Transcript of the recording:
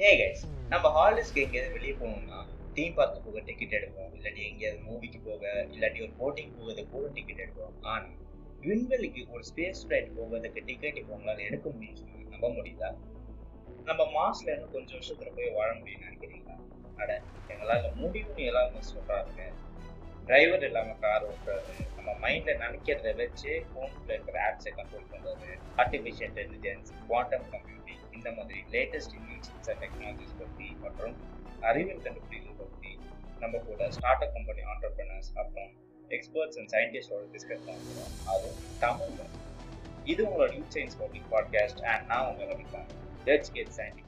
Hey guys நம்ம ஹாலிஸ்க்கு எங்கேயாவது வெளியே போகணும்னா தீம் பார்க்க போக டிக்கெட் எடுப்போம். இல்லாட்டி எங்கேயாவது மூவிக்கு போக இல்லாட்டி ஒரு போட்டிங் போகிறது கூட டிக்கெட் எடுப்போம். ஆனால் விண்வெளிக்கு ஒரு ஸ்பேஸ் ஃப்ளைட் போகிறதுக்கு டிக்கெட் இப்போ உங்களால் எடுக்க முடியும் நம்ப முடியுதா? நம்ம மாஸ்ல இன்னும் கொஞ்சம் வருஷத்துல போய் வாழ முடியும்னு நினைக்கிறீங்களா? அட எங்களால் முடியும்னு எல்லாருமே சொல்றாங்க டிரைவர் இல்லாமல் கார் ஓட்டுறது நம்ம மைண்டில் நினைக்கிறத வச்சு ஃபோனில் இருக்கிற ஆப்ஸை கண்ட்ரோல் பண்ணுறது ஆர்டிஃபிஷியல் இன்டெலிஜென்ஸ் குவாண்டம் கம்ப்யூட்டிங் இந்த மாதிரி லேட்டஸ்ட் இன்வென்ஷன்ஸ் அண்ட் டெக்னாலஜிஸ் பற்றி மற்றும் அறிவியல் கண்டுபிடிப்புகள் பற்றி நம்ம கூட ஸ்டார்ட் அப் கம்பெனி ஆண்டர்பிரினர்ஸ் அப்புறம் எக்ஸ்பர்ட்ஸ் அண்ட் சயின்டிஸ்டோட டிஸ்கஸ் பண்ணுறோம் அது தமிழ்ல. இது உங்களோட new science public podcast and நான் உங்களை ரவிக்கான் லெட்ஸ் கெட் சயின்டிஃபிக்